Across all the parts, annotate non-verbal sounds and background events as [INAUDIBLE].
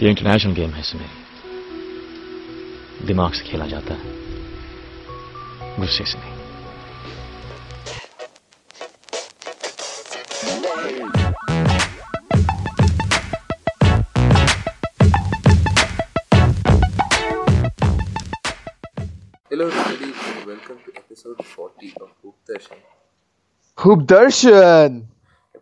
ये international game है इसमें। दिमाग से खेला जाता है। गुस्से से नहीं। Hello welcome to episode 40 of hoop Darshan hoop Darshan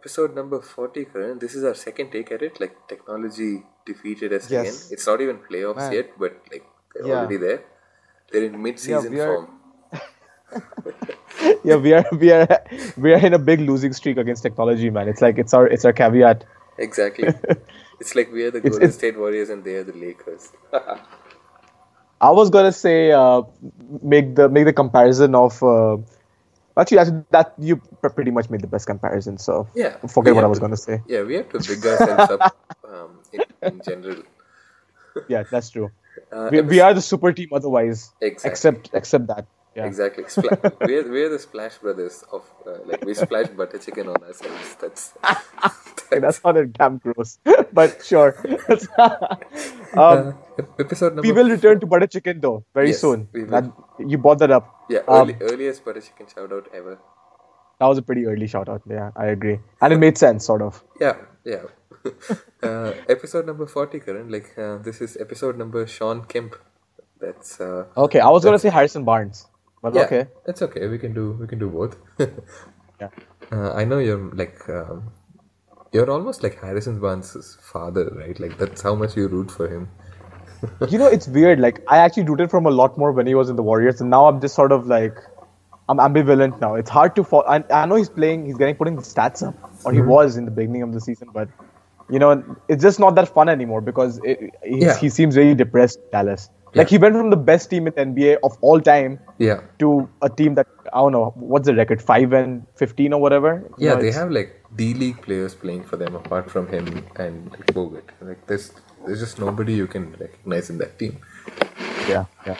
Episode number 40, Karan. This is our second take at it. Like, technology defeated us Yes. again. It's not even playoffs Man. yet, but like, they're Yeah. already there. They're in mid season are- form. [LAUGHS] Yeah, we are we are we are in a big losing streak against technology, man. It's like it's our it's our caveat. Exactly. [LAUGHS] it's like we are the Golden it's- State Warriors and they are the Lakers. [LAUGHS] I was gonna say uh, make the make the comparison of uh, actually actually, that you pretty much made the best comparison. So Yeah. forget what I was gonna say. Yeah, we have to big ourselves up um, in, in general. Yeah, that's true. Uh, We, we are the super team otherwise. Exactly. Except except that. Yeah. Exactly. Spla- [LAUGHS] we're, we're the Splash Brothers of, uh, like, we splash butter chicken on ourselves. That's, [LAUGHS] That sounded damn gross, [LAUGHS] but sure. um, uh, episode number we will return to butter chicken though very Yes, soon. That, you brought that up. Yeah, Um, earliest butter chicken shout out ever. That was a pretty early shout out. Yeah, I agree. And it made sense, sort of. Yeah, yeah. uh, episode number 40, Karan. Like, uh, this is episode number Shawn Kemp. That's, uh, Okay, I was going to say Harrison Barnes. But yeah, okay. That's okay. We can do, we can do both. [LAUGHS] Yeah. uh, I know you're like, um, you're almost like Harrison Barnes' father, right? Like, that's how much you root for him. [LAUGHS] You know, it's weird. Like, I actually rooted for him a lot more when he was in the Warriors. And now I'm just sort of like, I'm ambivalent now. It's hard to follow. I, I know he's playing, he's getting putting the stats up, or he was in the beginning of the season, but, you know, it's just not that fun anymore because it, Yeah. he seems really depressed, Dallas. Like, he went from the best team in the NBA of all time Yeah. to a team that, I don't know, what's the record? 5 and 15 or whatever? Yeah, they have like D League players playing for them apart from him and Bogut. Like there's there's just nobody you can recognize in that team. Yeah, yeah.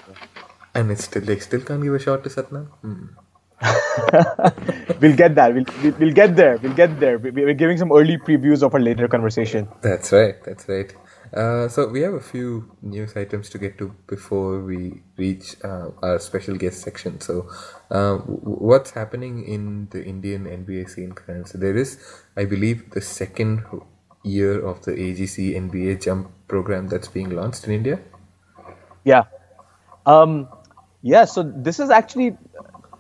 And it's still they still can't give a shot to Satnam. Hmm. [LAUGHS] We'll get that. We'll, we'll, get there. We'll get there. We, we're giving some early previews of our later conversation. That's right. That's right. Uh, so we have a few news items to get to before we reach uh, our special guest section. So, uh, w- what's happening in the Indian NBA scene currently? So there is, I believe, the second year of the AGC NBA Jump program that's being launched in India. Yeah. Um, yeah, so this is actually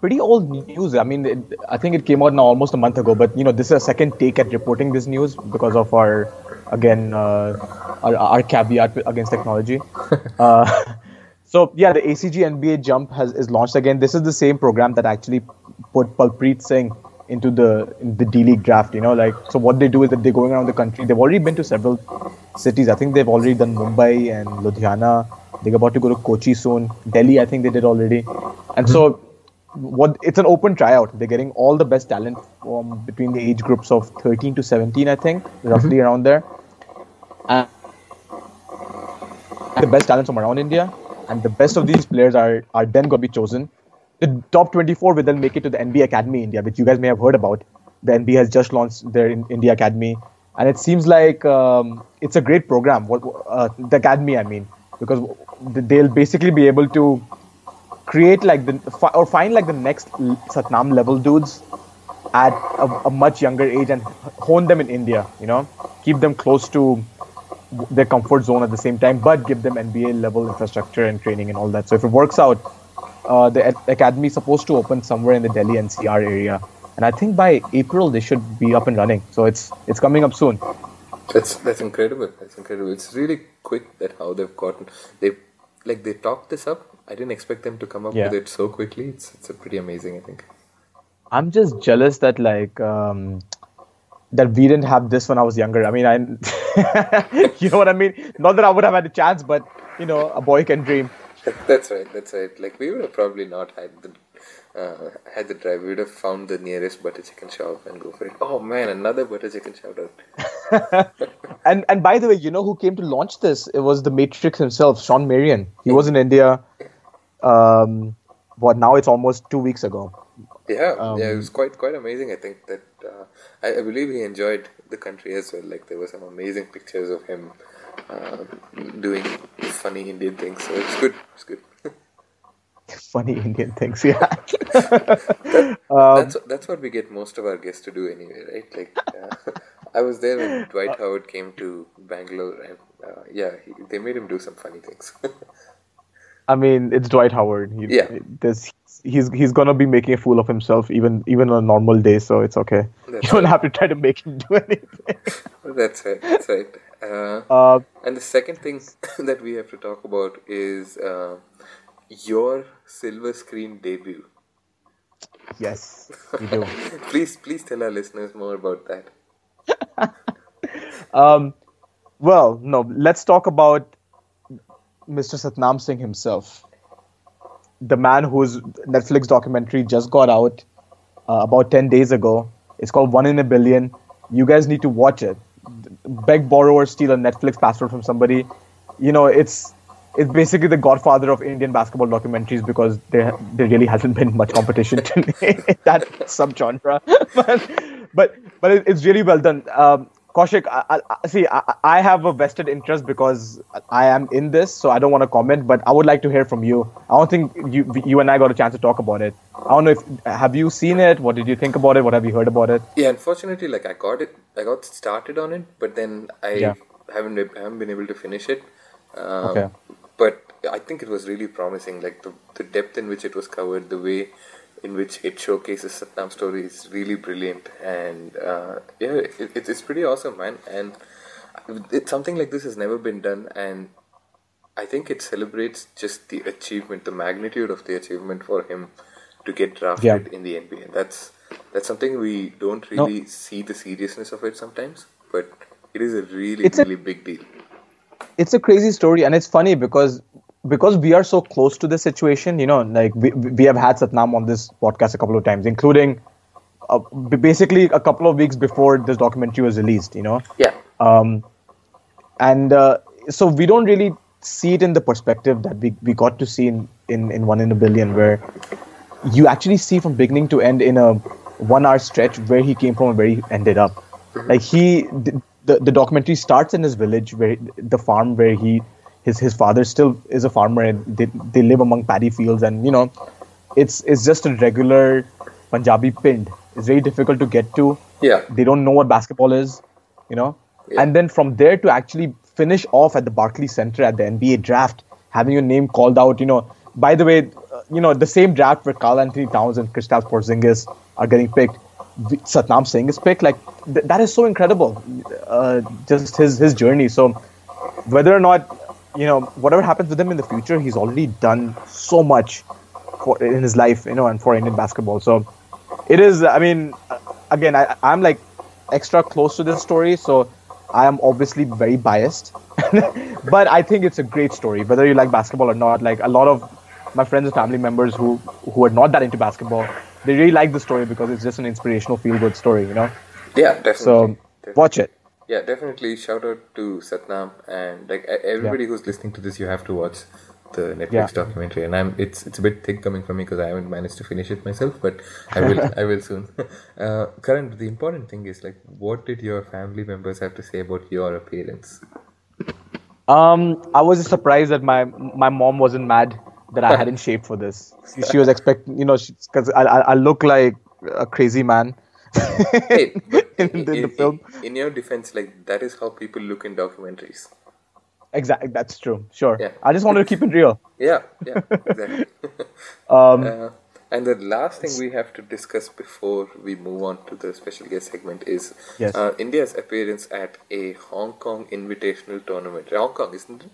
pretty old news. I mean, it, I think it came out now almost a month ago, but you know, this is a second take at reporting this news because of our, again, uh, our, our caveat against technology. [LAUGHS] uh, [LAUGHS] so yeah, the ACG NBA Jump has is launched again. This is the same program that actually put Palpreet Singh into the in the D League draft. You know, like so what they do is that they're going around the country. They've already been to several cities. I think they've already done Mumbai and Ludhiana. They're about to go to Kochi soon. Delhi, I think they did already. And so what it's an open tryout. They're getting all the best talent from between the age groups of 13 to 17, I think, roughly around there. And the best talents from around India, and the best of these players are are then going to be chosen. The top 24 will then make it to the NBA Academy India, which you guys may have heard about. The NBA has just launched their in India Academy, and it seems like um, it's a great program. What uh, the Academy, I mean, because they'll basically be able to create like the or find like the next Satnam level dudes at a, a much younger age and hone them in India. You know, keep them close to their comfort zone at the same time, but give them NBA level infrastructure and training and all that. So if it works out, uh, the academy is supposed to open somewhere in the Delhi NCR area, and I think by April they should be up and running. So it's it's coming up soon. That's that's incredible. That's incredible. It's really quick that how they've gotten they like they talked this up. I didn't expect them to come up Yeah. with it so quickly. It's it's a pretty amazing. I think. I'm just jealous that like um, that we didn't have this when I was younger. I mean, I [LAUGHS] you know what I mean. Not that I would have had a chance, but you know, a boy can dream. That's right. That's right. Like we would have probably not had the uh, had the drive. We would have found the nearest butter chicken shop and go for it. Oh man, another butter chicken shout [LAUGHS] out. And and by the way, you know who came to launch this? It was the Matrix himself, Shawn Marion. He was in India. Um, what now? It's almost two weeks ago. Yeah, Um, yeah, it was quite quite amazing. I think that uh, I, I believe he enjoyed the country as well. Like there were some amazing pictures of him uh, doing funny Indian things. So it's good. It's good. [LAUGHS] Funny Indian things, yeah. [LAUGHS] that's that's what we get most of our guests to do anyway, right? Like, uh, [LAUGHS] I was there when Dwight Howard came to Bangalore, and uh, yeah, he, they made him do some funny things. I mean, it's Dwight Howard. He, Yeah. There's, he's he's gonna be making a fool of himself even even on a normal day, so it's okay. That's you don't right. have to try to make him do anything. [LAUGHS] that's right. That's right. Uh, Uh, and the second thing [LAUGHS] that we have to talk about is uh, your silver screen debut. yes, [LAUGHS] we do. Please, please tell our listeners more about that. Um, well, no, let's talk about Mr. Satnam Singh himself, the man whose Netflix documentary just got out uh, about 10 days ago. It's called One in a Billion. You guys need to watch it. Beg, borrow, or steal a Netflix password from somebody. You know, it's it's basically the godfather of Indian basketball documentaries because there there really hasn't been much competition [LAUGHS] in that subgenre. but [LAUGHS] but but it, it's really well done. Um, Kaushik, I, I, see, I, I have a vested interest because I am in this, so I don't want to comment. But I would like to hear from you. I don't think you you and I got a chance to talk about it. I don't know if have you seen it? What did you think about it? What have you heard about it? Yeah, unfortunately, like I got it, I got started on it, but then I Yeah. haven't haven't been able to finish it. Um, Okay. But I think it was really promising. Like the the depth in which it was covered, the way in which it showcases Satnam's story is really brilliant, and uh, yeah, it, it, it's pretty awesome, man. And it's something like this has never been done, and I think it celebrates just the achievement, the magnitude of the achievement for him to get drafted in the NBA. That's that's something we don't No. really see the seriousness of it sometimes, but it is a really It's a- really big deal. it's a crazy story and it's funny because because we are so close to this situation you know like we, we have had satnam on this podcast a couple of times including uh, basically a couple of weeks before this documentary was released you know? Yeah, um, and uh, so we don't really see it in the perspective that we, we got to see in, in, in one in a billion where you actually see from beginning to end in a one hour stretch where he came from and where he ended up. Like he the, the, the documentary starts in his village where the farm where he his his father still is a farmer and they, they live among paddy fields and you know it's it's just a regular punjabi pind it's very difficult to get to yeah, they don't know what basketball is, you know. Yeah. And then from there to actually finish off at the Barclays Center at the NBA draft, having your name called out, you know. By the way, uh, you know the same draft where Carl Anthony Towns and Kristaps Porzingis are getting picked, Satnam Singh is picked. Like th- that is so incredible. Uh, just his his journey. So whether or not you know whatever happens with him in the future, he's already done so much for in his life, you know, and for Indian basketball. So it is. I mean, again, I, I'm like extra close to this story, so I am obviously very biased. [LAUGHS] but I think it's a great story, whether you like basketball or not. Like a lot of my friends and family members who who are not that into basketball, they really like the story because it's just an inspirational, feel good story, you know. yeah, definitely. So Definitely. watch it. Yeah, definitely. Shout out to Satnam and like everybody who's listening to this. You have to watch the Netflix Yeah. documentary, and I'm it's it's a bit thick coming from me because I haven't managed to finish it myself, but I will [LAUGHS] I will soon. [LAUGHS] Uh, Karan, the important thing is like, what did your family members have to say about your appearance? Um, I was surprised that my my mom wasn't mad that I hadn't [LAUGHS] shaved for this. She, she was expecting, you know, because I, I I look like a crazy man. Hey, [LAUGHS] but in, the, the film. in your defense, like that is how people look in documentaries. Exactly, that's true. Sure. Yeah. I just wanted to keep it real. Yeah, yeah, exactly. [LAUGHS] Um, [LAUGHS] Uh, and the last thing we have to discuss before we move on to the special guest segment is Yes. uh, India's appearance at a Hong Kong Invitational Tournament. Hong Kong, isn't it?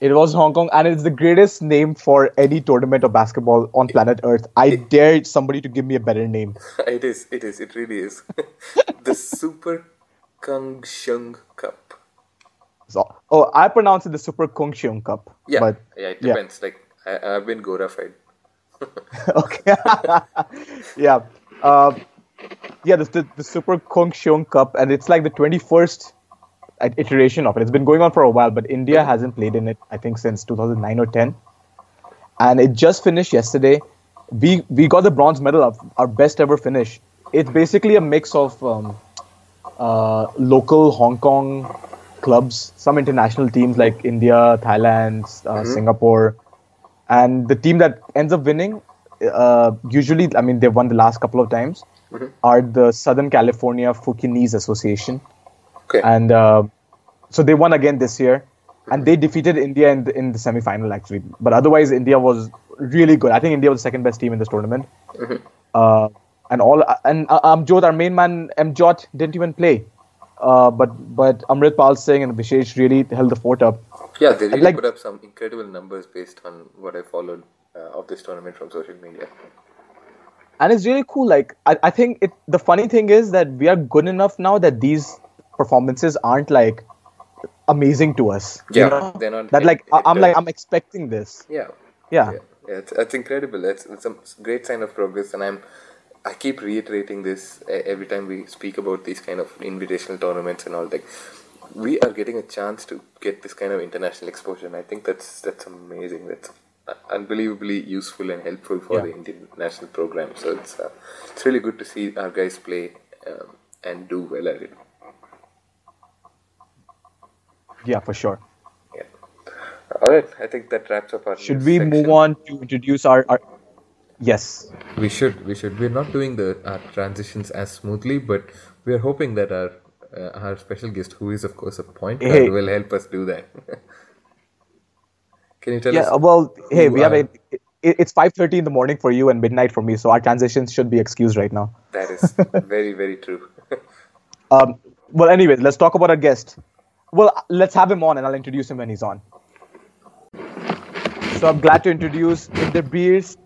It was Hong Kong, and it's the greatest name for any tournament of basketball on planet Earth. I dare somebody to give me a better name. [LAUGHS] It is. It is. It really is. [LAUGHS] the Super Kung Shung Cup. So, oh, I pronounce it the Super Kung Cheong Cup. Yeah. But, yeah. It yeah. depends. Like I, I've been Gorafied. [LAUGHS] okay. yeah. Uh, yeah, the, the, the Super Kung Cheong Cup, and it's like the 21st iteration of it. It's been going on for a while, but India hasn't played in it, I think, since 2009 or 10. And it just finished yesterday. We we got the bronze medal, of our best ever finish. It's basically a mix of um, uh, local Hong Kong clubs, some international teams like India, Thailand, uh, Singapore, and the team that ends up winning, uh, usually, I mean, they've won the last couple of times, are the Southern California Fukinese Association, Okay. and uh, so they won again this year, and they defeated India in the, in the semi-final actually. But otherwise, India was really good. I think India was the second best team in this tournament. Uh, and all and uh, Amjot, our main man Amjot, didn't even play. Uh, but but Amrit Pal Singh and Vishesh really held the fort up. yeah, they really like- put up some incredible numbers based on what I followed uh, of this tournament from social media. and it's really cool. Like I, I think it. The funny thing is that we are good enough now that these performances aren't like amazing to us. you Yeah, know? they're not that like I'm like. I'm expecting this. Yeah. Yeah. yeah, yeah it's, it's incredible. It's, it's a great sign of progress, and I'm I keep reiterating this every time we speak about these kind of invitational tournaments and all. Like, we are getting a chance to get this kind of international exposure, and I think that's that's amazing. That's unbelievably useful and helpful for Yeah. the Indian national program. So it's uh, it's really good to see our guys play um, and do well at it. Yeah, for sure. Yeah. All right, I think that wraps up our. Should we section. move on to introduce our, our Yes. We should. We should. We're not doing the our transitions as smoothly, but we are hoping that our uh, our special guest, who is of course a point guard, Hey. will help us do that. [LAUGHS] Can you tell Yeah. us? Yeah. Well, hey, who we have a. It, it's 5:30 in the morning for you and midnight for me, so our transitions should be excused right now. That is [LAUGHS] very very true. [LAUGHS] Um, well, anyways, let's talk about our guest. Well, let's have him on, and I'll introduce him when he's on. So I'm glad to introduce Inder Beers,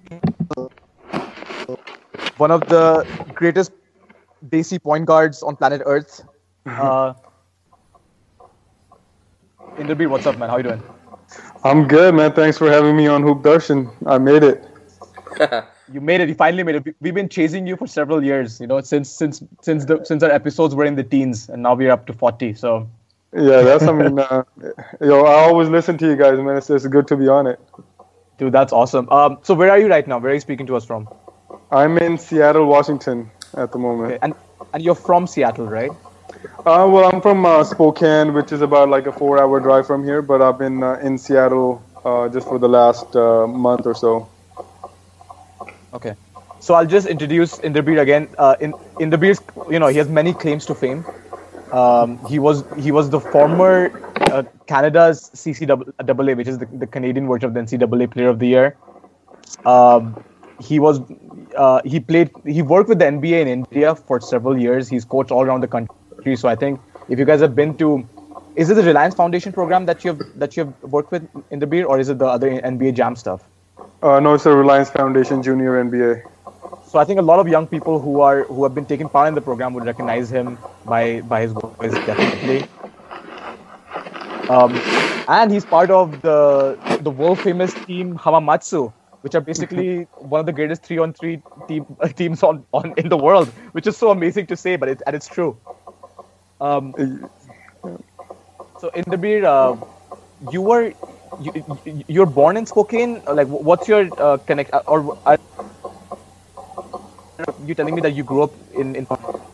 one of the greatest Desi point guards on planet Earth. Uh, Inderbir, what's up, man? How you doing? I'm good, man. Thanks for having me on Hoop Darshan. I made it. [LAUGHS] You made it. You finally made it. We've been chasing you for several years. You know, since since since the since our episodes were in the teens, and now we're up to 40. So Yeah, that's. I mean, uh, yo, I always listen to you guys, man. It's, it's good to be on it. Dude, that's awesome. Um, so where are you right now? Where are you speaking to us from? I'm in Seattle, Washington at the moment. Okay, and and you're from Seattle, right? Uh, well, I'm from uh, Spokane, which is about like a four-hour drive from here, but I've been uh, in Seattle uh, just for the last uh, month or so. Okay. So I'll just introduce Inderbir again. Uh, in Inderbir's, you know, he has many claims to fame. Um, he was he was the former uh, Canada's CCAA, which is the, the Canadian version of the NCAA Player of the Year. Um, he was uh, he played he worked with the NBA in India for several years. He's coached all around the country. So I think if you guys have been to, is it the Reliance Foundation program that you've that you've worked with Inderbir, or is it the other NBA Jump stuff? Uh, no, it's a Reliance Foundation Junior NBA. So I think a lot of young people who are who have been taking part in the program would recognize him by by his voice definitely. Um, and he's part of the the world famous team Hamamatsu, which are basically [LAUGHS] one of the greatest three on three team, uh, [LAUGHS] teams on, on in the world, which is so amazing to say, but it, and it's true. Um, so Inderbir, uh, you were you, you- you're born in Spokane. Like, what's your uh, connect? uh, Or uh, you telling me that you grew up in in?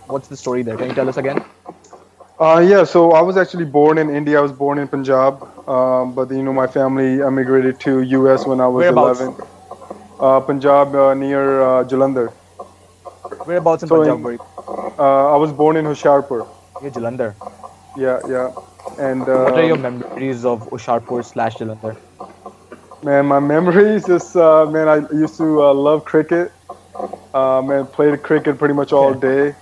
What's the story there? Can you tell us again? Uh, yeah, so I was actually born in India. I was born in Punjab, um, but you know my family emigrated to U.S. when I was 11. Uh, Punjab uh, near uh, Jalandhar. Whereabouts in So Punjab in- Uh, I was born in Hoshiarpur. Near Jalandhar. Yeah, yeah. And uh, What are your memories of Hoshiarpur slash Jalandhar? man, my memories is uh, man, I used to uh, love cricket. Uh, man, played cricket pretty much all day,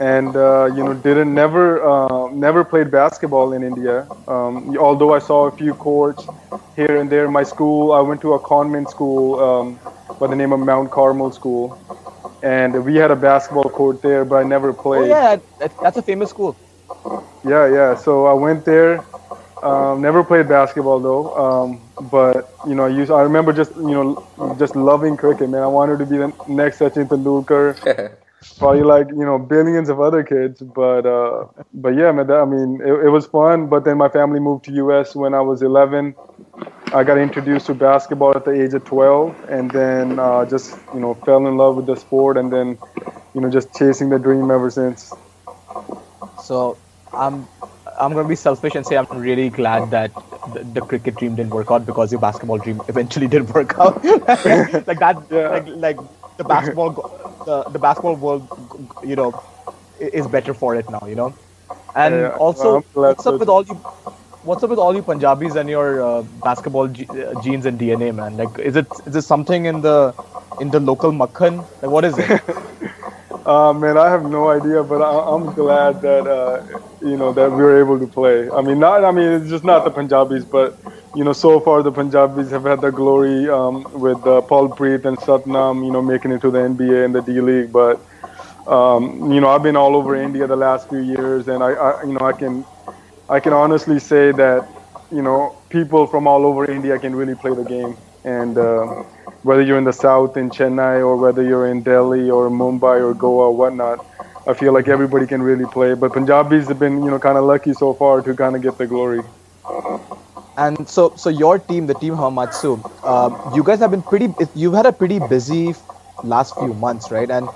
and uh, you know didn't never uh, never played basketball in India. Um, although I saw a few courts here and there. in My school, I went to a convent school um, by the name of Mount Carmel School, and we had a basketball court there, but I never played. Oh played. yeah, that's a famous school. Yeah, yeah. So I went there. Um, never played basketball though. Um, but you know, I used. I remember just you know just loving cricket, man. I wanted to be the next Sachin Tendulkar. [LAUGHS] Probably like you know billions of other kids, but uh, but yeah, man. That, I mean, it, it was fun. But then my family moved to U.S. when I was 11. I got introduced to basketball at the age of 12, and then uh, just you know fell in love with the sport, and then you know just chasing the dream ever since. So, um, I'm gonna be selfish and say I'm really glad that the, the cricket dream didn't work out because your basketball dream eventually did work out. [LAUGHS] like that, Yeah. like like the basketball, the, the basketball world, you know, is better for it now. You know, and Yeah, also I'm what's up with all you? What's up with all you Punjabis and your uh, basketball ge- uh, genes and DNA, man? Like, is it is it something in the in the local makhan? Like, what is it? [LAUGHS] Uh, man, I have no idea, but I, I'm glad that uh, you know that we were able to play. I mean, not I mean it's just not the Punjabis, but you know so far the Punjabis have had the glory um, with uh, Palpreet and Satnam, you know, making it to the NBA and the D League. But um, you know, I've been all over India the last few years, and I, I you know I can I can honestly say that you know people from all over India can really play the game, and uh, whether you're in the south in Chennai or whether you're in Delhi or Mumbai or Goa or whatnot, I feel like everybody can really play. But Punjabis have been you know kind of lucky so far to kind of get the glory. And so, so your team, the team Hamatsu, uh, you guys have been pretty. You've had a pretty busy last few months, right? And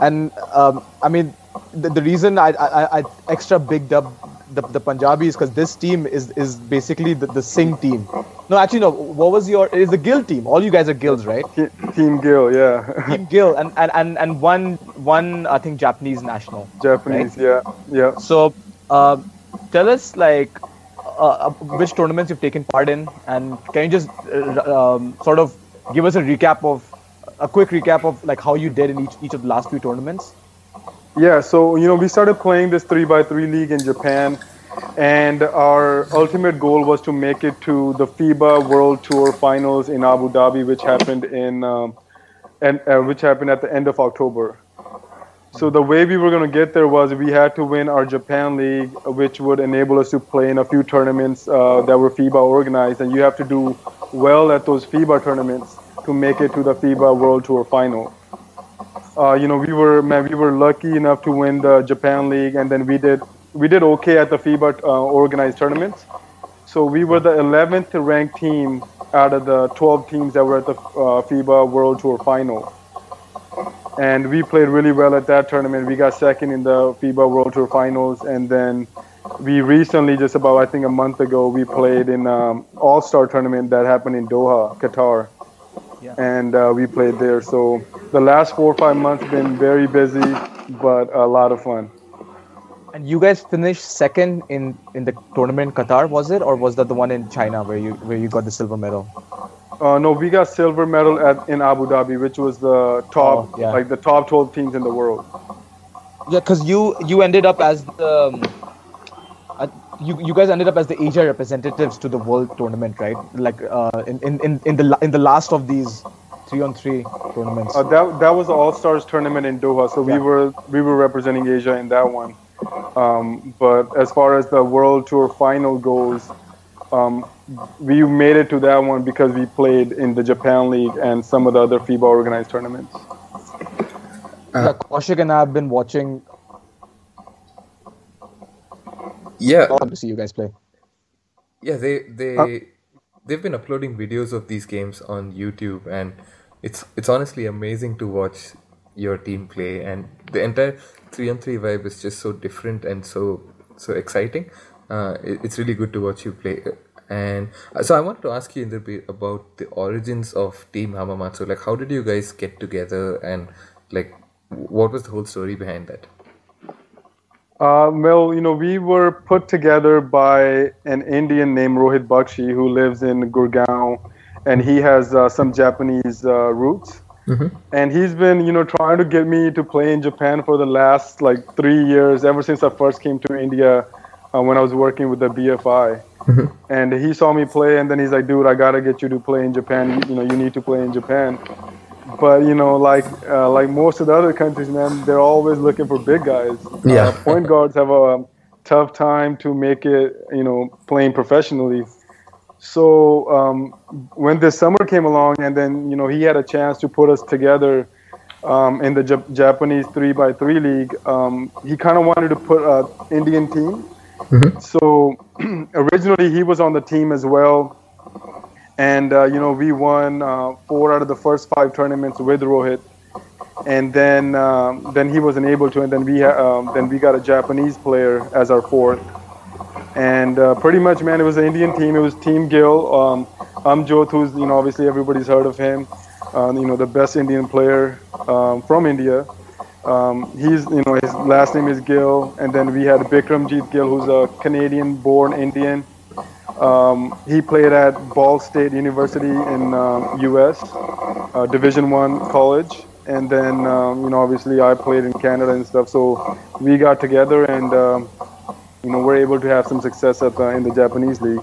and um, I mean, the, the reason I, I, I extra bigged up the, the Punjabis because this team is is basically the, the Singh team. No, actually, no. What was your? It is the Gill team. All you guys are Gills, right? Team Gill, yeah, Team Gill, and, and, and, and one one I think Japanese national. Japanese, yeah, yeah. So, uh, tell us like uh, uh, which tournaments you've taken part in, and can you just uh, um, sort of give us a recap of a quick recap of like how you did in each each of the last few tournaments? Yeah, so you know, we started playing this three by three league in Japan, and our ultimate goal was to make it to the FIBA World Tour Finals in Abu Dhabi, which happened in um, and uh, which happened at the end of October. So the way we were going to get there was we had to win our Japan league, which would enable us to play in a few tournaments uh, that were FIBA organized, and you have to do well at those FIBA tournaments to make it to the FIBA World Tour Final uh, you know, we were man, we were lucky enough to win the Japan League, and then we did we did okay at the FIBA uh, organized tournaments. So we were the 11th ranked team out of the 12 teams that were at the uh, FIBA World Tour Final, and we played really well at that tournament. We got second in the FIBA World Tour Finals, and then we recently, just about I think a month ago, we played in um, All Star tournament that happened in Doha, Qatar and uh, we played there. So the last four or five months been very busy, but a lot of fun. And you guys finished second in in the tournament in Qatar, was it, or was that the one in China where you where you got the silver medal? Uh, no, we got silver medal at in Abu Dhabi, which was the top, Oh, yeah. like the top 12 teams in the world. Yeah, because you you ended up as the um, you you guys ended up as the Asia representatives to the world tournament, right? Like uh, in, in, in, in the in the last of these three on three tournaments. Uh, that that was the All Stars tournament in Doha, so Yeah. we were we were representing Asia in that one. Um, but as far as the World Tour final goes, um, we made it to that one because we played in the Japan League and some of the other FIBA organized tournaments. yeah, Kaushik and I have been watching Yeah, all to see you guys play. yeah. They they they've been uploading videos of these games on YouTube, and it's it's honestly amazing to watch your team play, and the entire three on three vibe is just so different and so so exciting. Uh, it, it's really good to watch you play. And uh, so I want to ask you in the bit about the origins of Team Hamamatsu. Like, how did you guys get together, and like, what was the whole story behind that? Uh, well, you know, we were put together by an Indian named Rohit Bakshi who lives in Gurgaon, and he has uh, some Japanese uh, roots. And he's been, you know, trying to get me to play in Japan for the last like three years, ever since I first came to India uh, when I was working with the BFI. And he saw me play, and then he's like, "Dude, I gotta get you to play in Japan. You know, you need to play in Japan." But you know, like uh, like most of the other countries, man, they're always looking for big guys. Yeah. Uh, [LAUGHS] point guards have a tough time to make it, you know, playing professionally. So um, when this summer came along, and then you know he had a chance to put us together um, in the Jap- Japanese three by three league, um, he kind of wanted to put an Indian team. So [CLEARS THROAT] originally he was on the team as well, and uh, you know we won uh, four out of the first five tournaments with Rohit, and then um, then he wasn't able to, and then we um, then we got a Japanese player as our fourth. and uh, pretty much, man, it was an Indian team. It was Team Gill. Um, Amjot, who's you know obviously everybody's heard of him. Uh, you know the best Indian player um, from India. Um, he's you know his last name is Gill, and then we had Bikramjeet Gill, who's a Canadian-born Indian. Um, he played at Ball State University in U.S. Uh, Division One college, and then um, you know obviously I played in Canada and stuff. So we got together and um, you know we're able to have some success at the, in the Japanese league.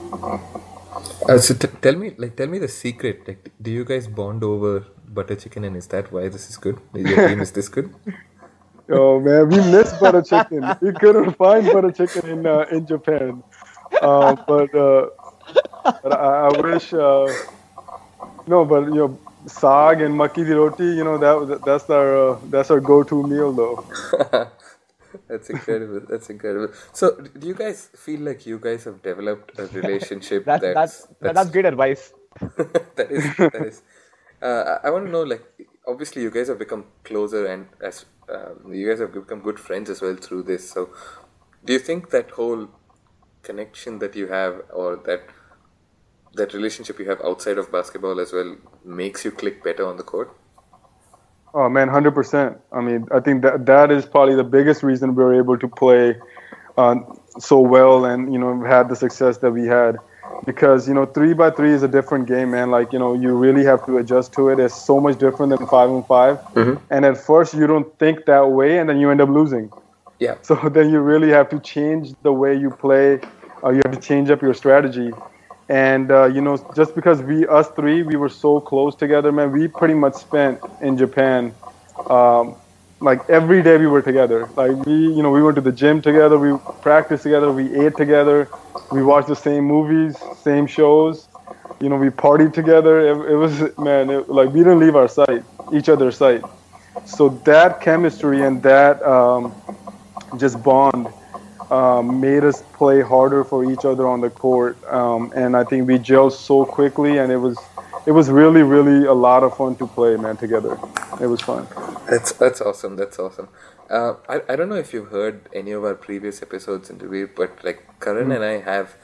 Uh, so t- tell me, like, tell me the secret. Like, do you guys bond over butter chicken, and is that why this is good? Your team is this good? [LAUGHS] Oh man, we miss butter chicken. We couldn't find butter chicken in uh, in Japan, uh, but, uh, but I, I wish. Uh, no, but you know, saag and makki di roti. You know that that's our uh, that's our go-to meal though. [LAUGHS] That's incredible. That's incredible. So, do you guys feel like you guys have developed a relationship [LAUGHS] That's that's that's that's, that's great advice. [LAUGHS] that is that is. Uh, I want to know, like, obviously, you guys have become closer, and as um, you guys have become good friends as well through this. So, do you think that whole connection that you have, or that that relationship you have outside of basketball as well, makes you click better on the court? Oh man, hundred percent. I mean, I think that that is probably the biggest reason we were able to play uh, so well, and you know, had the success that we had. Because you know, three by three is a different game, man. Like you know, you really have to adjust to it. It's so much different than five on 5 And at first, you don't think that way, and then you end up losing. Yeah. So then you really have to change the way you play. Uh, you have to change up your strategy. And uh, you know, just because we us three, we were so close together, man. We pretty much spent in Japan, um, like every day we were together. Like we, you know, we went to the gym together, we practiced together, we ate together, we watched the same movies, same shows. You know, we partied together. It, it was [LAUGHS] man, it, like we didn't leave our sight, each other's sight. So that chemistry and that um, just bond um, made us play harder for each other on the court, um, and I think we gelled so quickly, and it was it was really really a lot of fun to play, man, together. It was fun. That's that's awesome. That's awesome. Uh, I I don't know if you've heard any of our previous episodes interview, but like Karan and I have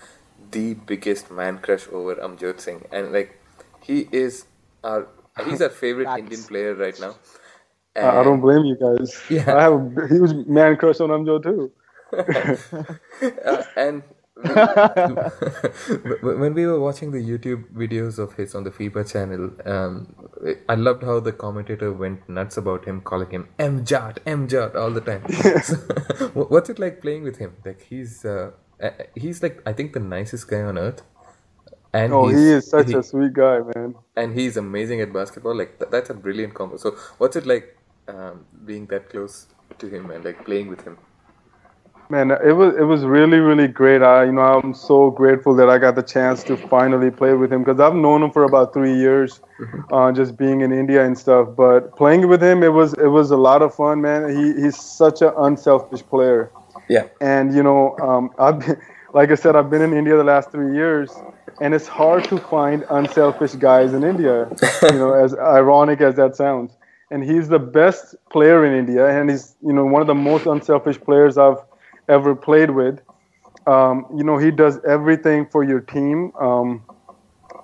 the biggest man crush over Amjot Singh, and like he is our he's our favorite Indian player right now. I, I don't blame you guys. Yeah. I have a huge man crush on Amjo too. [LAUGHS] uh, and [LAUGHS] when when we were watching the YouTube videos of his on the FIBA channel, um, I loved how the commentator went nuts about him, calling him Mjot, Mjot all the time. [LAUGHS] So, what's it like playing with him? Like he's uh, uh, he's like I think the nicest guy on earth, and Oh, he is such he- a sweet guy, man. and he's amazing at basketball. Like th- that's a brilliant combo. So what's it like um, being that close to him and like playing with him? Man, it was it was really really great. I you know I'm so grateful that I got the chance to finally play with him because I've known him for about three years, uh, just being in India and stuff. But playing with him, it was it was a lot of fun, man. He he's such an unselfish player, Yeah. and you know um, I've been, like I said I've been in India the last three years, and it's hard to find unselfish guys in India. you know, as ironic as that sounds. And he's the best player in India, and he's you know one of the most unselfish players I've ever played with. Um, you know, he does everything for your team. Um,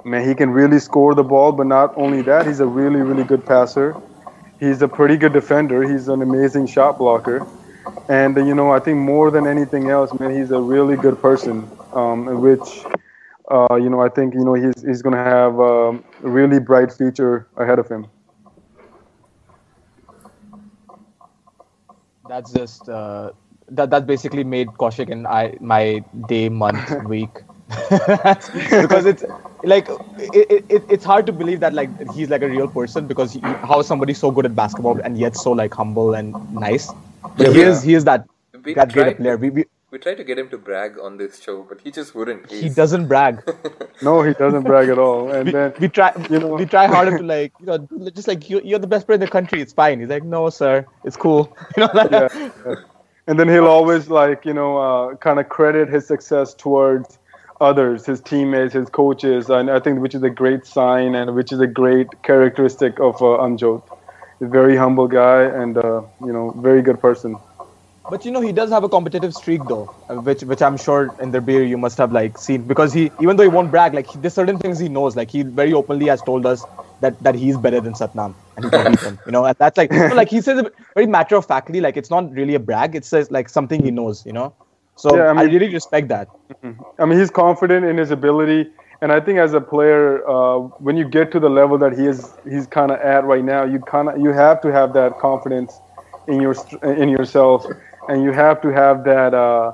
man, he can really score the ball, but not only that, he's a really, really good passer. He's a pretty good defender. He's an amazing shot blocker. And, you know, I think more than anything else, man, he's a really good person, um, which, uh, you know, I think, you know, he's, he's going to have a really bright future ahead of him. That's just uh, that that basically made Kaushik and I my day, month, [LAUGHS] week. [LAUGHS] because it's like it, it, it's hard to believe that like he's like a real person because he, how is somebody so good at basketball and yet so like humble and nice but he Yeah. is he is that We that great a player we, we, We tried to get him to brag on this show, but he just wouldn't. he doesn't brag [LAUGHS] No, he doesn't brag at all. And we, then, we try you know- we try harder to like you know just like you, you're the best player in the country it's fine he's like no sir it's cool [LAUGHS] you know like, yeah, yeah. And then he'll always like you know uh, kind of credit his success towards others, his teammates, his coaches, and I think which is a great sign and which is a great characteristic of uh, Amjot. A very humble guy and uh, you know very good person. But you know, he does have a competitive streak though, which which I'm sure Inderbir you must have like seen because he even though he won't brag, like he, there's certain things he knows. Like he very openly has told us that that he's better than Satnam and he can beat him. You know, and that's like [LAUGHS] you know, like he says it very matter of factly. Like it's not really a brag. It's just like something he knows. You know, so Yeah, I I, really respect that. I mean, he's confident in his ability, and I think as a player, uh, when you get to the level that he is, he's kind of at right now, you kind of you have to have that confidence in your in yourself, and you have to have that. Uh,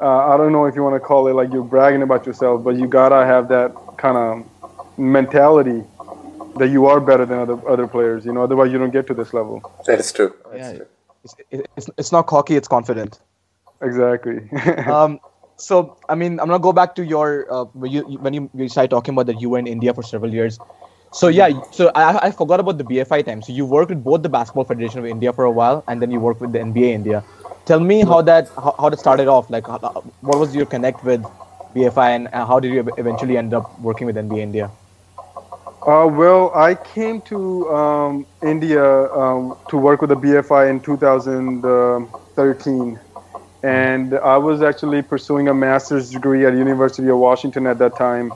uh, I don't know if you want to call it like you're bragging about yourself, but you gotta have that kind of mentality that you are better than other other players. You know, otherwise you don't get to this level. That is true. That's Yeah. true. It's, it's, it's not cocky. It's confident. Exactly. [LAUGHS] um, so I mean, I'm gonna go back to your uh, when you when you, you started talking about that you were in India for several years. So yeah, so I, I forgot about the BFI time. So you worked with both the Basketball Federation of India for a while, and then you worked with the NBA India. Tell me how that how, how that started off. Like, how, what was your connect with BFI, and how did you eventually end up working with NBA India? Uh, well, I came to um, India um, to work with the BFI in 2013, and I was actually pursuing a master's degree at University of Washington at that time.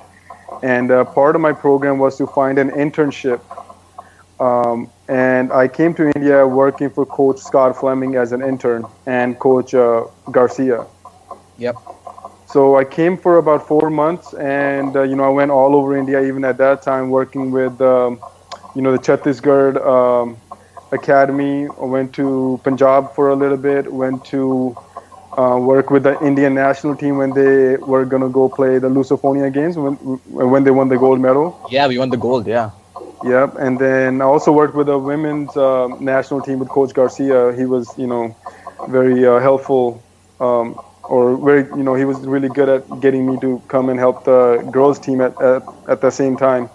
And uh, part of my program was to find an internship. Um, and I came to India working for Coach Scott Fleming as an intern and Coach uh, Garcia. Yep. So I came for about four months, and uh, you know I went all over India. Even at that time, working with um, you know the Chhattisgarh um, Academy. I went to Punjab for a little bit. Went to uh, work with the Indian national team when they were gonna go play the Lusophonia games when when they won the gold medal. Yeah, we won the gold. Yeah. Yep, and then I also worked with the women's uh, national team with Coach Garcia. He was, you know, very uh, helpful, um, or very, you know, he was really good at getting me to come and help the girls team at at, at the same time.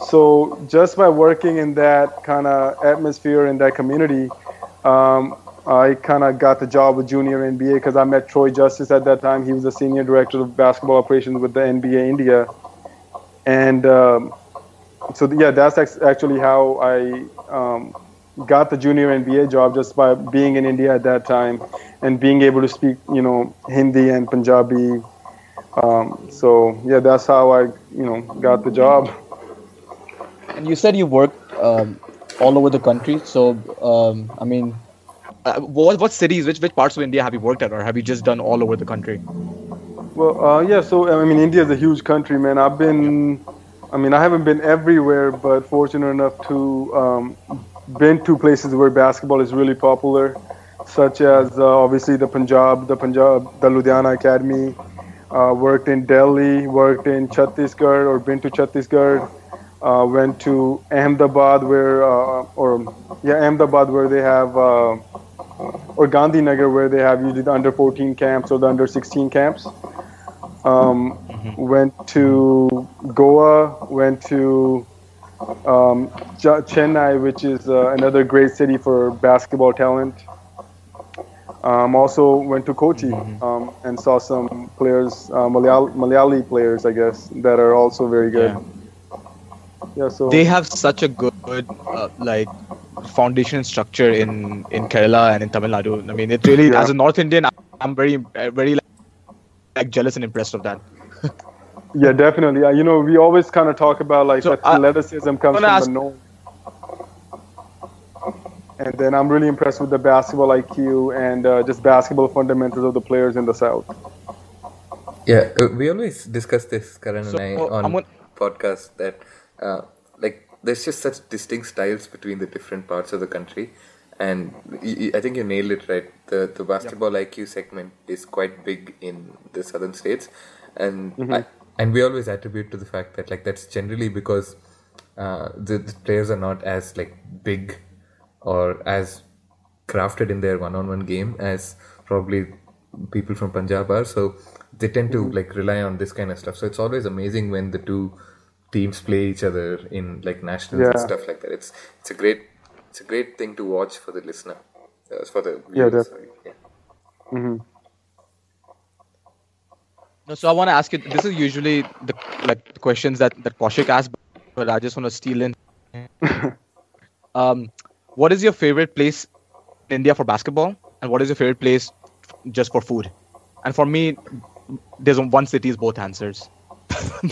So just by working in that kind of atmosphere in that community, um, I kind of got the job with Junior NBA because I met Troy Justice at that time. He was the senior director of basketball operations with the NBA India, and um, so yeah, that's actually how I um, got the junior NBA job just by being in India at that time and being able to speak, you know, Hindi and Punjabi. Um, so yeah, that's how I, you know, got the job. And you said you worked um, all over the country. So, um, I mean, uh, what, what cities, which, which parts of India have you worked at, or have you just done all over the country? Well, uh, yeah. So I mean, India is a huge country, man. I've been, I mean, I haven't been everywhere, but fortunate enough to um, been to places where basketball is really popular, such as uh, obviously the Punjab, the Punjab, the Ludhiana Academy. Uh, worked in Delhi, worked in Chhattisgarh, or been to Chhattisgarh. Uh, went to Ahmedabad, where, uh, or yeah, Ahmedabad, where they have, uh, or Gandhinagar, where they have usually the under 14 camps or the under 16 camps. Um, Went to Goa, went to um, Ch- Chennai, which is uh, another great city for basketball talent. Um, also went to Kochi um, and saw some players, uh, Malayal- Malayali players, I guess, that are also very good. Yeah, so They have such a good, uh, like, foundation structure in, in Kerala and in Tamil Nadu. I mean, it really, Yeah. as a North Indian, I'm very, uh, very, like, like jealous and impressed of that. [LAUGHS] yeah, definitely. Uh, you know, we always kind of talk about like So, that I- athleticism comes from ask- the north. And then I'm really impressed with the basketball IQ and uh, just basketball fundamentals of the players in the south. Yeah, uh, we always discuss this, Karan So, and I, uh, on I'm gonna- podcasts that, uh, like, there's just such distinct styles between the different parts of the country, and I think you nailed it right. The the basketball IQ segment is quite big in the southern states, and I, and we always attribute to the fact that like that's generally because uh, the, the players are not as like big or as crafted in their one-on-one game as probably people from Punjab are. So they tend to like rely on this kind of stuff. So it's always amazing when the two teams play each other in like nationals and stuff like that. It's it's a great it's a great thing to watch for the listener, uh, for the Yeah, viewers. definitely. sorry. Yeah. hmm No, so I want to ask you. This is usually the like the questions that that Kaushik asks, but I just want to steal in. [LAUGHS] um, what is your favorite place in India for basketball? and what is your favorite place just for food? And for me, there's one city is both answers.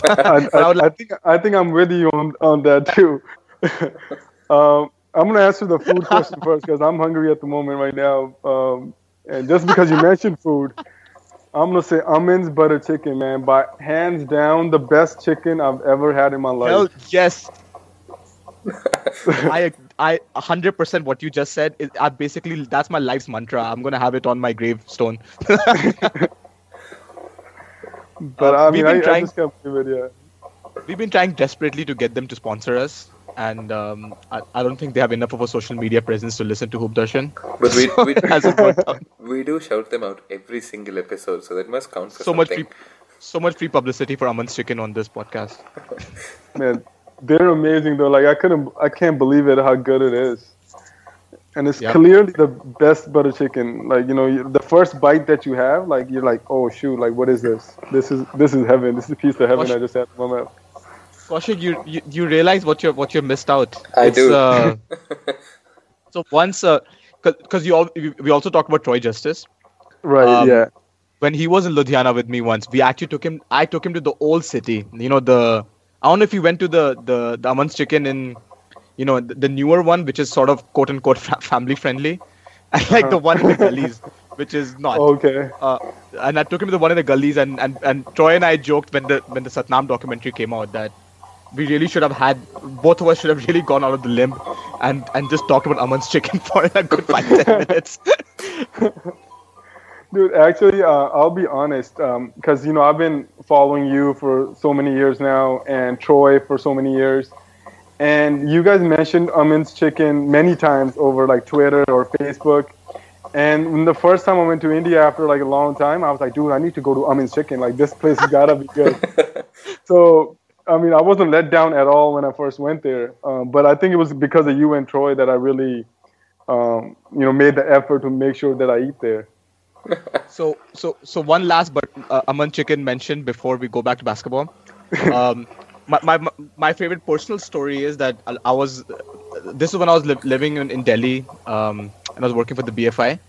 I, I, I, think I think I'm with you on, on that too. [LAUGHS] um, I'm gonna answer the food question first because I'm hungry at the moment right now. Um, and just because you mentioned food, I'm gonna say Aman's butter chicken, man. By hands down, the best chicken I've ever had in my life. Hell yes. [LAUGHS] I I 100% what you just said is I basically that's my life's mantra. I'm gonna have it on my gravestone. [LAUGHS] but uh, I mean, I, trying, I just can't believe it. Yeah. We've been trying desperately to get them to sponsor us, and um, I, I, don't think they have enough of a social media presence to listen to Hoop Darshan. But we we, [LAUGHS] [LAUGHS] we do shout them out every single episode, so that must count for so something. much free, so much free publicity for Aman's Chicken on this podcast. [LAUGHS] Man, they're amazing though. Like I couldn't, I can't believe it how good it is, and it's yep. clearly the best butter chicken. Like you know, the first bite that you have, like you're like, oh shoot, like what is this? This is this is heaven. This is a piece of heaven I just had in my mouth. Kaushik, you, you you realize what you what you missed out. I it's, do. Uh, [LAUGHS] so once, because uh, you all we also talked about Troy Justice. Right. Um, yeah. When he was in Ludhiana with me once, we actually took him. I took him to the old city. You know the. I don't know if you went to the the, the Aman's Chicken in, you know, the, the newer one, which is sort of quote unquote [LAUGHS] family friendly, and like the one in the gullies, which is not. Okay. Uh, and I took him to the one in the gullies, and, and, and Troy and I joked when the when the Satnam documentary came out that we really should have had both of us should have really gone out of the limb and and just talked about Aman's chicken [LAUGHS] for a good five ten [LAUGHS] minutes. Dude, actually, uh, I'll be honest, because um, you know I've been following you for so many years now, and Troy for so many years, and you guys mentioned Aman's chicken many times over like Twitter or Facebook. And when the first time I went to India after like a long time, I was like, dude, I need to go to Aman's chicken. Like this place has gotta be good. [LAUGHS] so I mean, I wasn't let down at all when I first went there. Um, but I think it was because of you and Troy that I really, um, you know, made the effort to make sure that I eat there. [LAUGHS] so, so, so one last, but uh, Aman Chicken mentioned before we go back to basketball. [LAUGHS] Um, my, my my favorite personal story is that I was. This is when I was li- living in, in Delhi, um, and I was working for the BFI,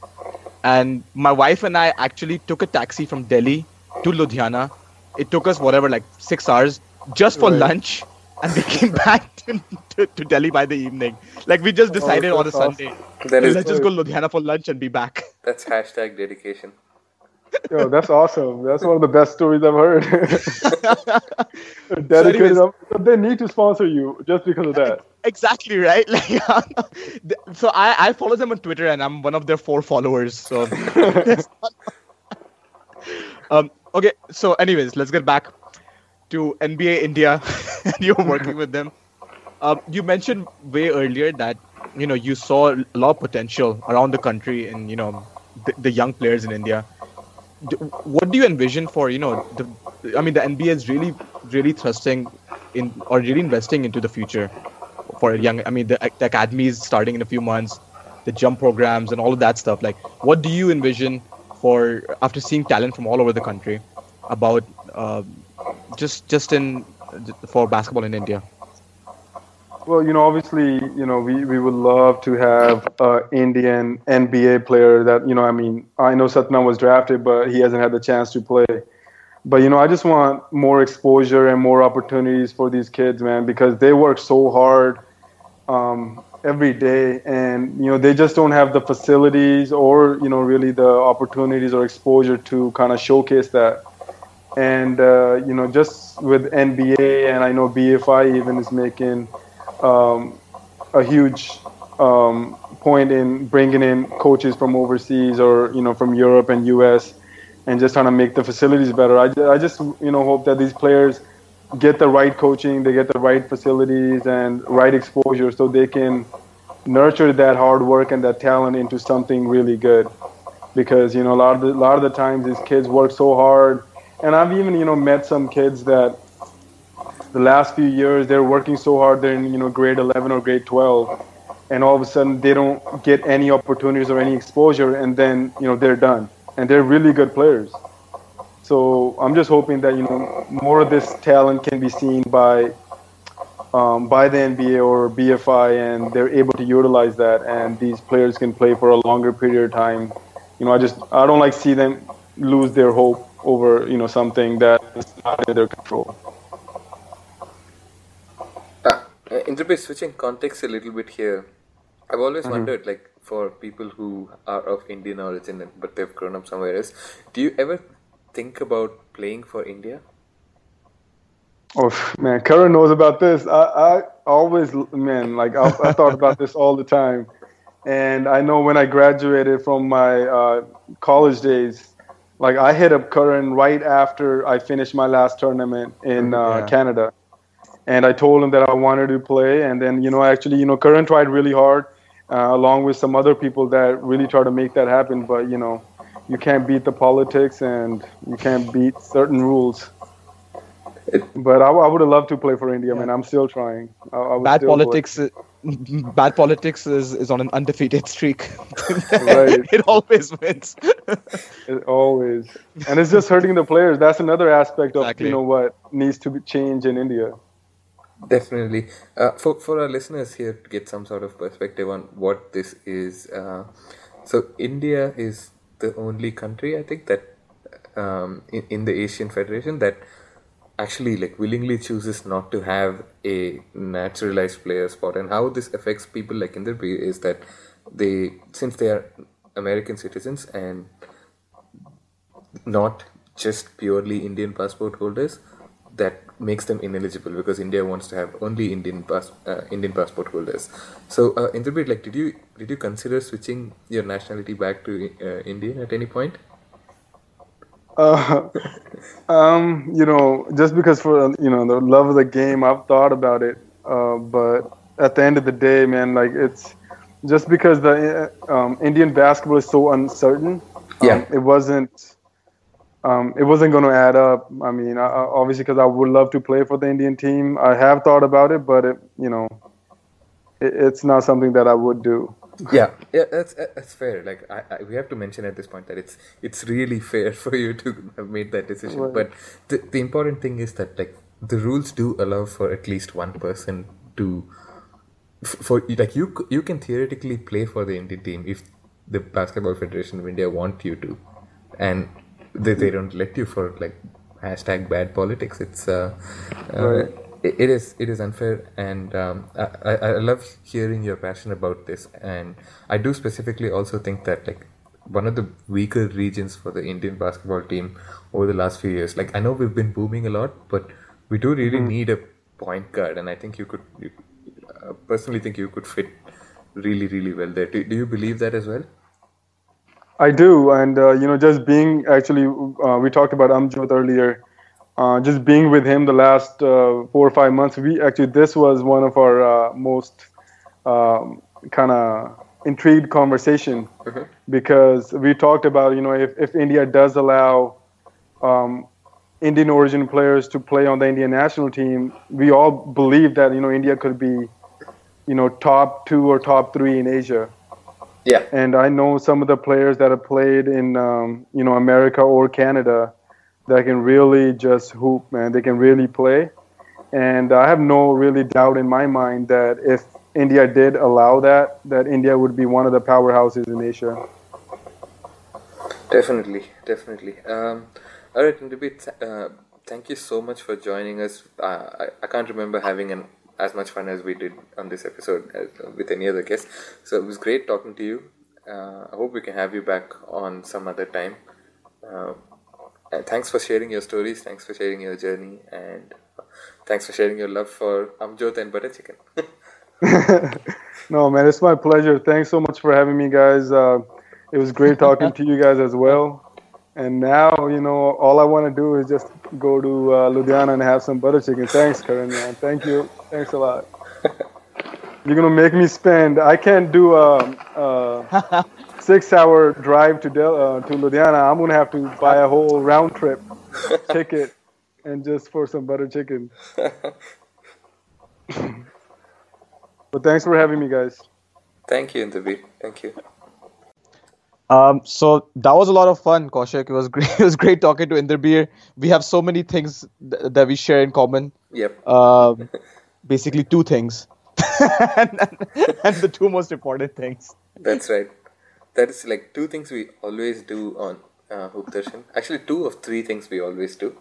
and my wife and I actually took a taxi from Delhi to Ludhiana. It took us whatever, like six hours just for right. lunch, and we came [LAUGHS] back to, to, to, Delhi by the evening. Like we just oh, decided oh, on a awesome. Sunday, let's just go to Ludhiana for lunch and be back. That's hashtag dedication. Yo, that's awesome. That's one of the best stories I've heard. [LAUGHS] Dedicated. So anyways, they need to sponsor you just because of that. Exactly right. [LAUGHS] Like, so I, I follow them on Twitter and I'm one of their four followers. So. [LAUGHS] um. Okay. So, anyways, let's get back to NBA India, and you're working with them. Um, you mentioned way earlier that you know you saw a lot of potential around the country and you know the, the young players in India. What do you envision for you know the? I mean, the NBA is really, really thrusting in or really investing into the future for young. I mean, the, the academy is starting in a few months, the jump programs and all of that stuff. Like, what do you envision for after seeing talent from all over the country about uh, just just in for basketball in India? Well, you know, obviously, you know, we, we would love to have an Indian NBA player that, you know, I mean, I know Satnam was drafted, but he hasn't had the chance to play. But, you know, I just want more exposure and more opportunities for these kids, man, because they work so hard um, every day and, you know, they just don't have the facilities or, you know, really the opportunities or exposure to kind of showcase that and uh, you know just with NBA and I know BFI even is making um, a huge um, point in bringing in coaches from overseas or you know from Europe and US and just trying to make the facilities better. I, I just you know hope that these players get the right coaching, they get the right facilities and right exposure so they can nurture that hard work and that talent into something really good. Because you know a lot of the, a lot of the times these kids work so hard and I've even you know met some kids that the last few years they're working so hard they're in you know grade 11 or grade 12 and all of a sudden they don't get any opportunities or any exposure and then you know they're done. And they're really good players. So i'm just hoping that you know more of this talent can be seen by um, by the nba or bfi and they're able to utilize that and these players can play for a longer period of time. You know, I just I don't like see them lose their hope over you know something that is not in their control. Uh, Inderbir, switching context a little bit here, I've always wondered, like, for people who are of Indian origin but they've grown up somewhere else, do you ever think about playing for India? Oh man, Karan knows about this. I, I always, man, like I, I thought about this all the time, and I know when I graduated from my uh, college days, like I hit up Karan right after I finished my last tournament in uh, Yeah. Canada, and I told him that I wanted to play, and then you know actually you know Karan tried really hard, uh, along with some other people that really try to make that happen, but you know you can't beat the politics and you can't beat certain rules. But I, I would have loved to play for India, man. I'm still trying. I, I Bad still politics. uh, [LAUGHS] Bad politics is, is on an undefeated streak. Right. [LAUGHS] it always wins. [LAUGHS] It always, and it's just hurting the players. That's another aspect of Exactly. you know what needs to be changed in India. Definitely. Uh, for, for our listeners here to get some sort of perspective on what this is, uh, so India is the only country, I think, that um, in, in the Asian Federation that actually like willingly chooses not to have a naturalized player spot. And how this affects people like Inderbir is that they, since they are American citizens and not just purely Indian passport holders, that makes them ineligible because India wants to have only Indian pass, uh, Indian passport holders. So, uh, like, did you did you consider switching your nationality back to uh, Indian at any point? Uh, [LAUGHS] um, you know, just because for you know the love of the game, I've thought about it. Uh, but at the end of the day, man, like it's just because the uh, um, Indian basketball is so uncertain. Yeah. Um, it wasn't. Um, it wasn't going to add up. I mean, I, obviously, because I would love to play for the Indian team. I have thought about it, but it, you know, it, it's not something that I would do. Yeah, yeah, that's that's fair. Like, I, I, we have to mention at this point that it's it's really fair for you to have made that decision. Right. But the the important thing is that like the rules do allow for at least one person to for like you you can theoretically play for the Indian team if the Basketball Federation of India want you to, and they, they don't let you for like hashtag bad politics. It's uh, uh Right. it, it is it is unfair, and um, I, I I love hearing your passion about this, and I do specifically also think that like one of the weaker regions for the Indian basketball team over the last few years. Like I know we've been booming a lot, but we do really need a point guard, and I think you could. You, uh, personally, think you could fit really really well there. Do, do you believe that as well? I do, and uh, you know, just being actually, uh, we talked about Amjot earlier. Uh, just being with him the last uh, four or five months, we actually this was one of our uh, most um, kind of intrigued conversation because we talked about you know if, if India does allow um, Indian origin players to play on the Indian national team, we all believe that you know India could be you know top two or top three in Asia Yeah. and I know some of the players that have played in um, you know America or Canada that can really just hoop, man. They can really play, and I have no really doubt in my mind that if India did allow that, that India would be one of the powerhouses in Asia. Definitely, definitely. Um, all right, th- uh, thank you so much for joining us. Uh, I, I can't remember having an, as much fun as we did on this episode as, with any other guest. So it was great talking to you. Uh, I hope we can have you back on some other time. Uh, thanks for sharing your stories. Thanks for sharing your journey, and thanks for sharing your love for Amjot and butter chicken. [LAUGHS] No, man, it's my pleasure. Thanks so much for having me, guys. Uh, it was great talking to you guys as well. And now, you know, all I want to do is just go to uh, Ludhiana and have some butter chicken. Thanks, Karan, man. Thank you. Thanks a lot. [LAUGHS] You're gonna make me spend. I can't do [LAUGHS] a, a six-hour drive to Del, uh, to Ludhiana. I'm gonna have to buy a whole round trip [LAUGHS] ticket and just for some butter chicken. but thanks for having me, guys. Thank you, Nidhi. Thank you. Um, so that was a lot of fun, Kaushik. It was [LAUGHS] great. It was great talking to Inderbir. We have so many things th- that we share in common. Yep. Um, basically, two things, [LAUGHS] and, and, and the two most important things. That's right. that is like two things we always do on uh. Actually, two of three things we always do.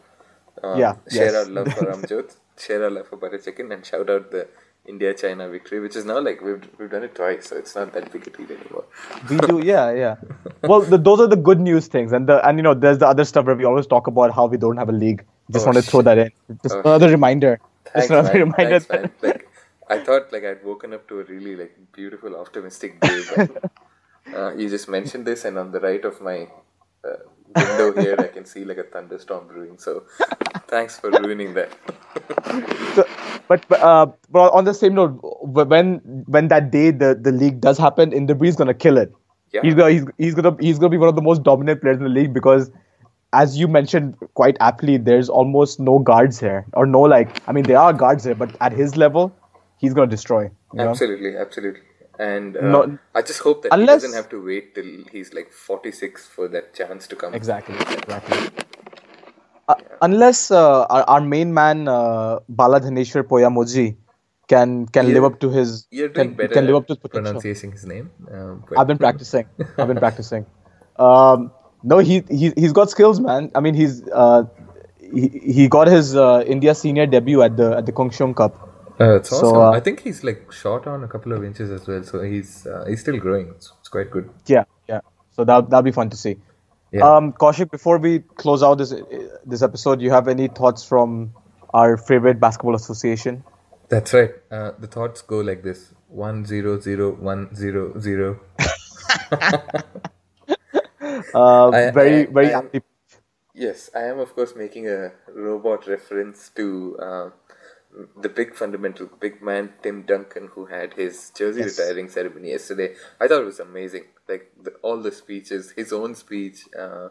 Um, Yeah, Share yes. our love for Amjot, share our love for butter chicken, and shout out the India China victory, which is now like we've we've done it twice, so it's not that big a deal anymore. We do, yeah, yeah. Well, the, those are the good news things, and the and you know, there's the other stuff where we always talk about how we don't have a league. Just Oh, want to throw that in. Just Oh, another reminder. Thanks, Just another man. reminder. Thanks. Like, I thought like I'd woken up to a really like beautiful, optimistic day. But, [LAUGHS] uh, you just mentioned this, and on the right of my uh, window here, I can see like a thunderstorm brewing. So, thanks for ruining that. So, but but, uh, but on the same note, when when that day the, the league does happen, Inderbir's gonna kill it. Yeah. He's gonna he's, he's gonna he's gonna be one of the most dominant players in the league because, as you mentioned quite aptly, there's almost no guards here or no like I mean there are guards here, but at his level, he's gonna destroy. You know? Absolutely, absolutely. And uh, No- I just hope that Unless- he doesn't have to wait till he's like 46 for that chance to come. Exactly. Exactly. Uh, unless uh, our, our main man uh, Bala Dhaneshwar Poyamoji can can Yeah. live up to his You're doing can, better can live up to his potential. pronouncing his name. Um, I've been practicing. I've been practicing. Um, no, he he he's got skills, man. I mean, he's uh, he, he got his uh, India senior debut at the at the Kongshong Cup. Uh, it's So, awesome. uh, I think he's like short on a couple of inches as well, so he's uh, he's still growing. It's, it's quite good. Yeah, yeah. So that that'll be fun to see. Yeah. Um, Kaushik, before we close out this this episode, you have any thoughts from our favorite basketball association? That's right. Uh, the thoughts go like this: one zero zero one zero zero. [LAUGHS] Uh, I- very I- very I-. Yes, I am of course making a robot reference to uh, the big fundamental big man Tim Duncan who had his jersey Yes. retiring ceremony yesterday. I thought it was amazing. Like the, all the speeches, his own speech, uh,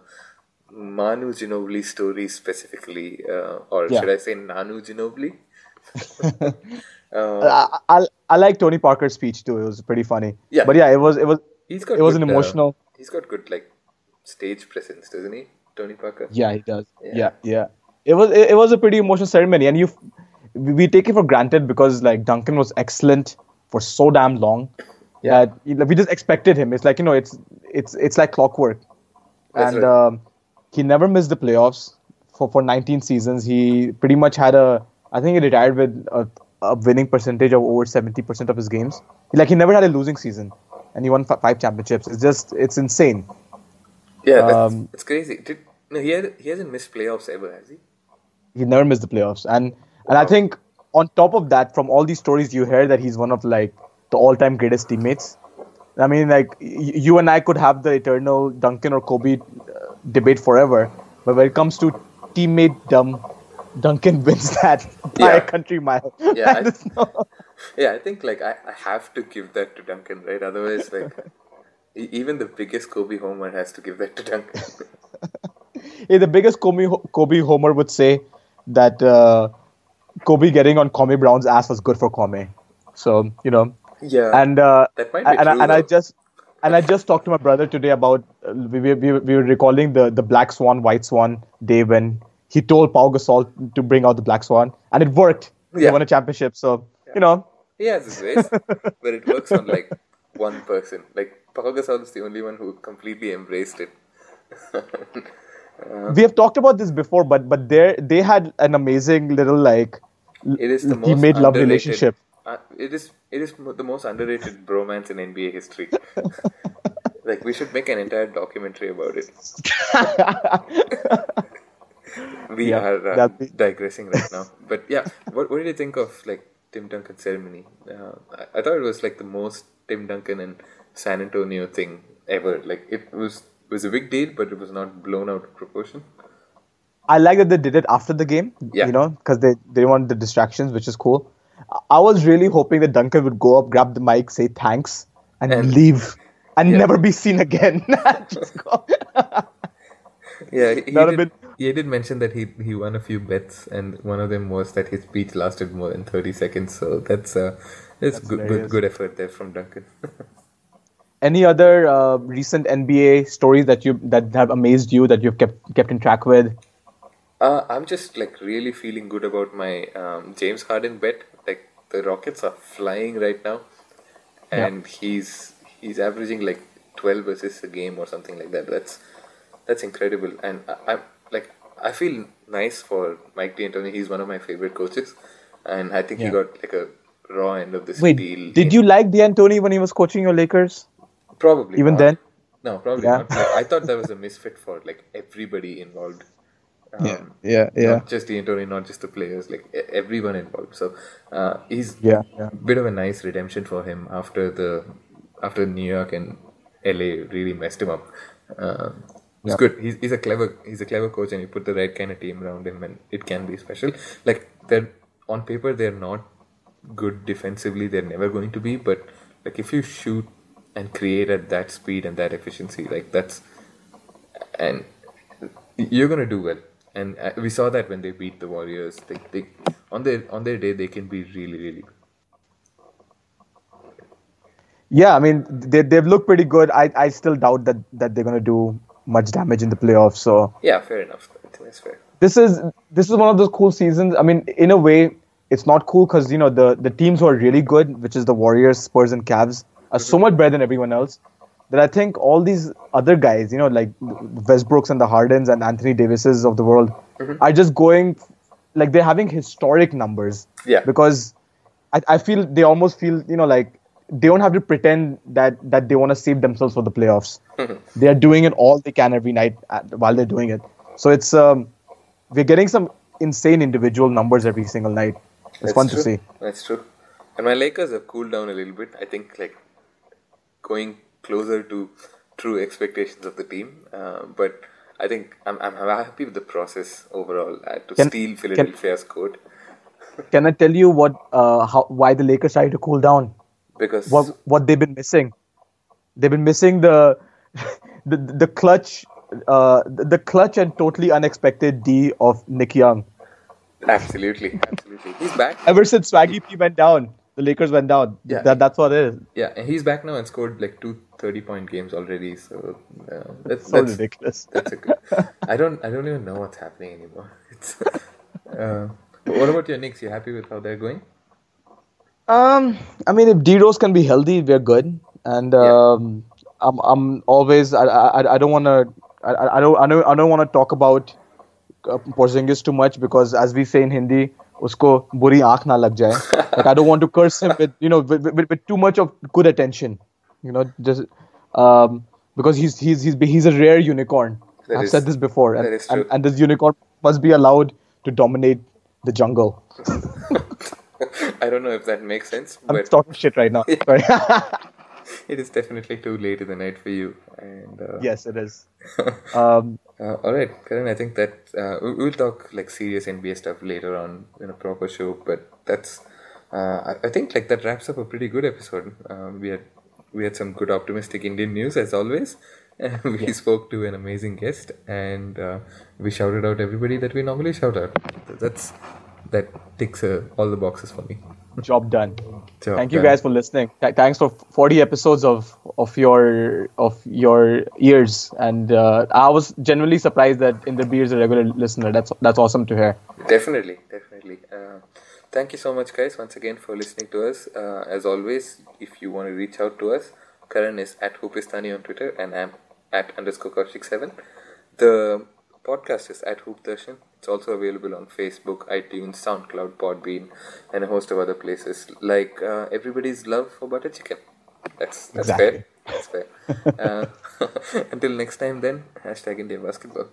Manu Ginobili's story specifically, uh, or Yeah. should I say Nanu Ginobili? uh, [LAUGHS] I, I I like Tony Parker's speech too. It was pretty funny. Yeah. But yeah, it was it was he's got it was an good, uh, emotional. he's got good like stage presence, doesn't he, Tony Parker? Yeah, he does. Yeah. Yeah, yeah. It was it, it was a pretty emotional ceremony, and you we take it for granted because like Duncan was excellent for so damn long. Yeah. that, we just expected him. It's like you know, it's it's it's like clockwork, That's and right. um, he never missed the playoffs for for 19 seasons. He pretty much had a I think he retired with a, a winning percentage of over 70 percent of his games. Like he never had a losing season, and he won f- five championships. It's just it's insane. Yeah, that's, Um, it's crazy. Did no, he had, he hasn't missed playoffs ever, has he? he never missed the playoffs and and i think on top of that from all these stories you hear that he's one of like the all-time greatest teammates i mean like you and i could have the eternal duncan or kobe uh, debate forever but when it comes to teammate dumb duncan [LAUGHS] wins that by Yeah. a country mile Yeah, [LAUGHS] I- [LAUGHS] Yeah, I think like I, I have to give that to Duncan, right? Otherwise, like even the biggest Kobe homer has to give that to Duncan. Yeah, the biggest Kobe, Kobe homer would say that uh, Kobe getting on Kwame Brown's ass was good for Kwame. So you know, yeah, and uh, That might be and, I- true, and I just and I just talked to my brother today about uh, we, we, we we were recalling the the Black Swan White Swan day when he told Pau Gasol to bring out the Black Swan and it worked. He Yeah. won a championship. So you know, he has his ways, [LAUGHS] but it works on like one person. Like Pau Gasol is the only one who completely embraced it. [LAUGHS] we have talked about this before, but but they they had an amazing little like It is the most teammate love relationship. Uh, it is it is the most underrated bromance in NBA history. [LAUGHS] like we should make an entire documentary about it. [LAUGHS] we Yeah, are uh, be- digressing right now, but yeah, what what did you think of like Tim Duncan ceremony? Uh, I, I thought it was like the most Tim Duncan and San Antonio thing ever. Like it was it was a big deal, but it was not blown out of proportion. I like that they did it after the game, Yeah. you know, because they, they didn't want the distractions, which is cool. I- was really hoping that Duncan would go up, grab the mic, say thanks, and, And- leave and Yeah. never be seen again. [LAUGHS] [LAUGHS] Yeah, he, That'd did, he did mention that he he won a few bets, and one of them was that his speech lasted more than thirty seconds. So that's uh, it's good, good hilarious. good effort there from Duncan. [LAUGHS] Any other uh, recent NBA stories that you that have amazed you that you've kept kept in track with? uh, I'm just like really feeling good about my um, James Harden bet. Like the Rockets are flying right now, Yeah. and he's he's averaging like twelve assists a game or something like that. That's that's incredible, and I, I'm like I feel nice for Mike D'Antoni. He's one of my favorite coaches, and I think he got like a raw end of this Wait, deal. did you like D'Antoni when he was coaching your Lakers? Probably Even not. then? No, probably Yeah. not. I thought that was a misfit for like everybody involved. Um, yeah, yeah. Not just the D'Antoni, not just the players, like everyone involved. So uh, he's Yeah, yeah. bit of a nice redemption for him after the after New York and LA really messed him up. Um, it's Yeah. good. He's, he's a clever he's a clever coach, and you put the right kind of team around him, and it can be special. Like they're on paper, they're not good defensively. They're never going to be, but like if you shoot and create at that speed and that efficiency, like that's and you're gonna do well. And uh, we saw that when they beat the Warriors. They, they on their on their day they can be really really good. Yeah, I mean they they've looked pretty good. I, I still doubt that, that they're gonna do much damage in the playoffs. So Yeah, fair enough. I think that's fair. this is this is one of those cool seasons. I mean, in a way, it's not cool because you know the the teams who are really good, which is the Warriors, Spurs, and Cavs, are so much better than everyone else. That I think all these other guys, you know, like Westbrooks and the Hardens and Anthony Davises of the world, are just going like they're having historic numbers. Yeah. Because I, I feel they almost feel you know like they don't have to pretend that that they want to save themselves for the playoffs. they are doing it all they can every night at, while they're doing it. So it's um, we're getting some insane individual numbers every single night. It's That's fun true. to see. That's true. And my Lakers have cooled down a little bit. I think like going closer to true expectations of the team. Uh, but I think I'm, I'm happy with the process overall uh, to Can- steal can- Philadelphia's code [LAUGHS] Can I tell you what uh, how why the Lakers started to cool down? because What what they've been missing? They've been missing the [LAUGHS] the the clutch uh, the clutch and totally unexpected D of Nick Young. absolutely, absolutely, he's back. Ever since Swaggy P went down, the Lakers went down. Yeah. That that's what it is. Yeah, and he's back now and scored like two 30 point games already. So uh, that's So that's, ridiculous. That's a good. I don't I don't even know what's happening anymore. [LAUGHS] It's, uh, what about your Knicks? You happy with how they're going? Um, I mean, if D Rose can be healthy, we're good. And um, I'm I'm always I I, I don't want to I, I don't I don't I don't want to talk about Porzingis too much because as we say in Hindi, usko buri aankh na lag jaye. like I don't want to curse him with you know with, with, with too much of good attention. You know, just um because he's he's he's he's a rare unicorn. That I've is- said this before, and, and and this unicorn must be allowed to dominate the jungle. [LAUGHS] I don't know if that makes sense, I'm but talking shit right now. [LAUGHS] It is definitely too late in the night for you. And uh, yes, it is. [LAUGHS] Um, Uh, all right, Karan. I think that uh, we- we'll talk like serious NBA stuff later on in a proper show. But that's uh, I, think like that wraps up a pretty good episode. Um, we had we had some good optimistic Indian news as always. [LAUGHS] we spoke to an amazing guest, and uh, we shouted out everybody that we normally shout out. That's that ticks uh, all the boxes for me. Job done. Job Thank you done. guys for listening. Th- thanks for 40 episodes of of your of your ears, and uh, I was genuinely surprised that Inder is a regular listener. That's that's awesome to hear. Definitely, definitely. Uh, thank you so much, guys, once again for listening to us. Uh, as always, if you want to reach out to us, Karan is at Hoopistani on Twitter, and I'm at underscore Kaushik7. The podcast is at Hoop Darshan. It's also available on Facebook, iTunes, SoundCloud, Podbean, and a host of other places. Like uh, everybody's love for butter chicken. That's that's Exactly. fair. That's fair. uh, [LAUGHS] until next time, then hashtag India basketball.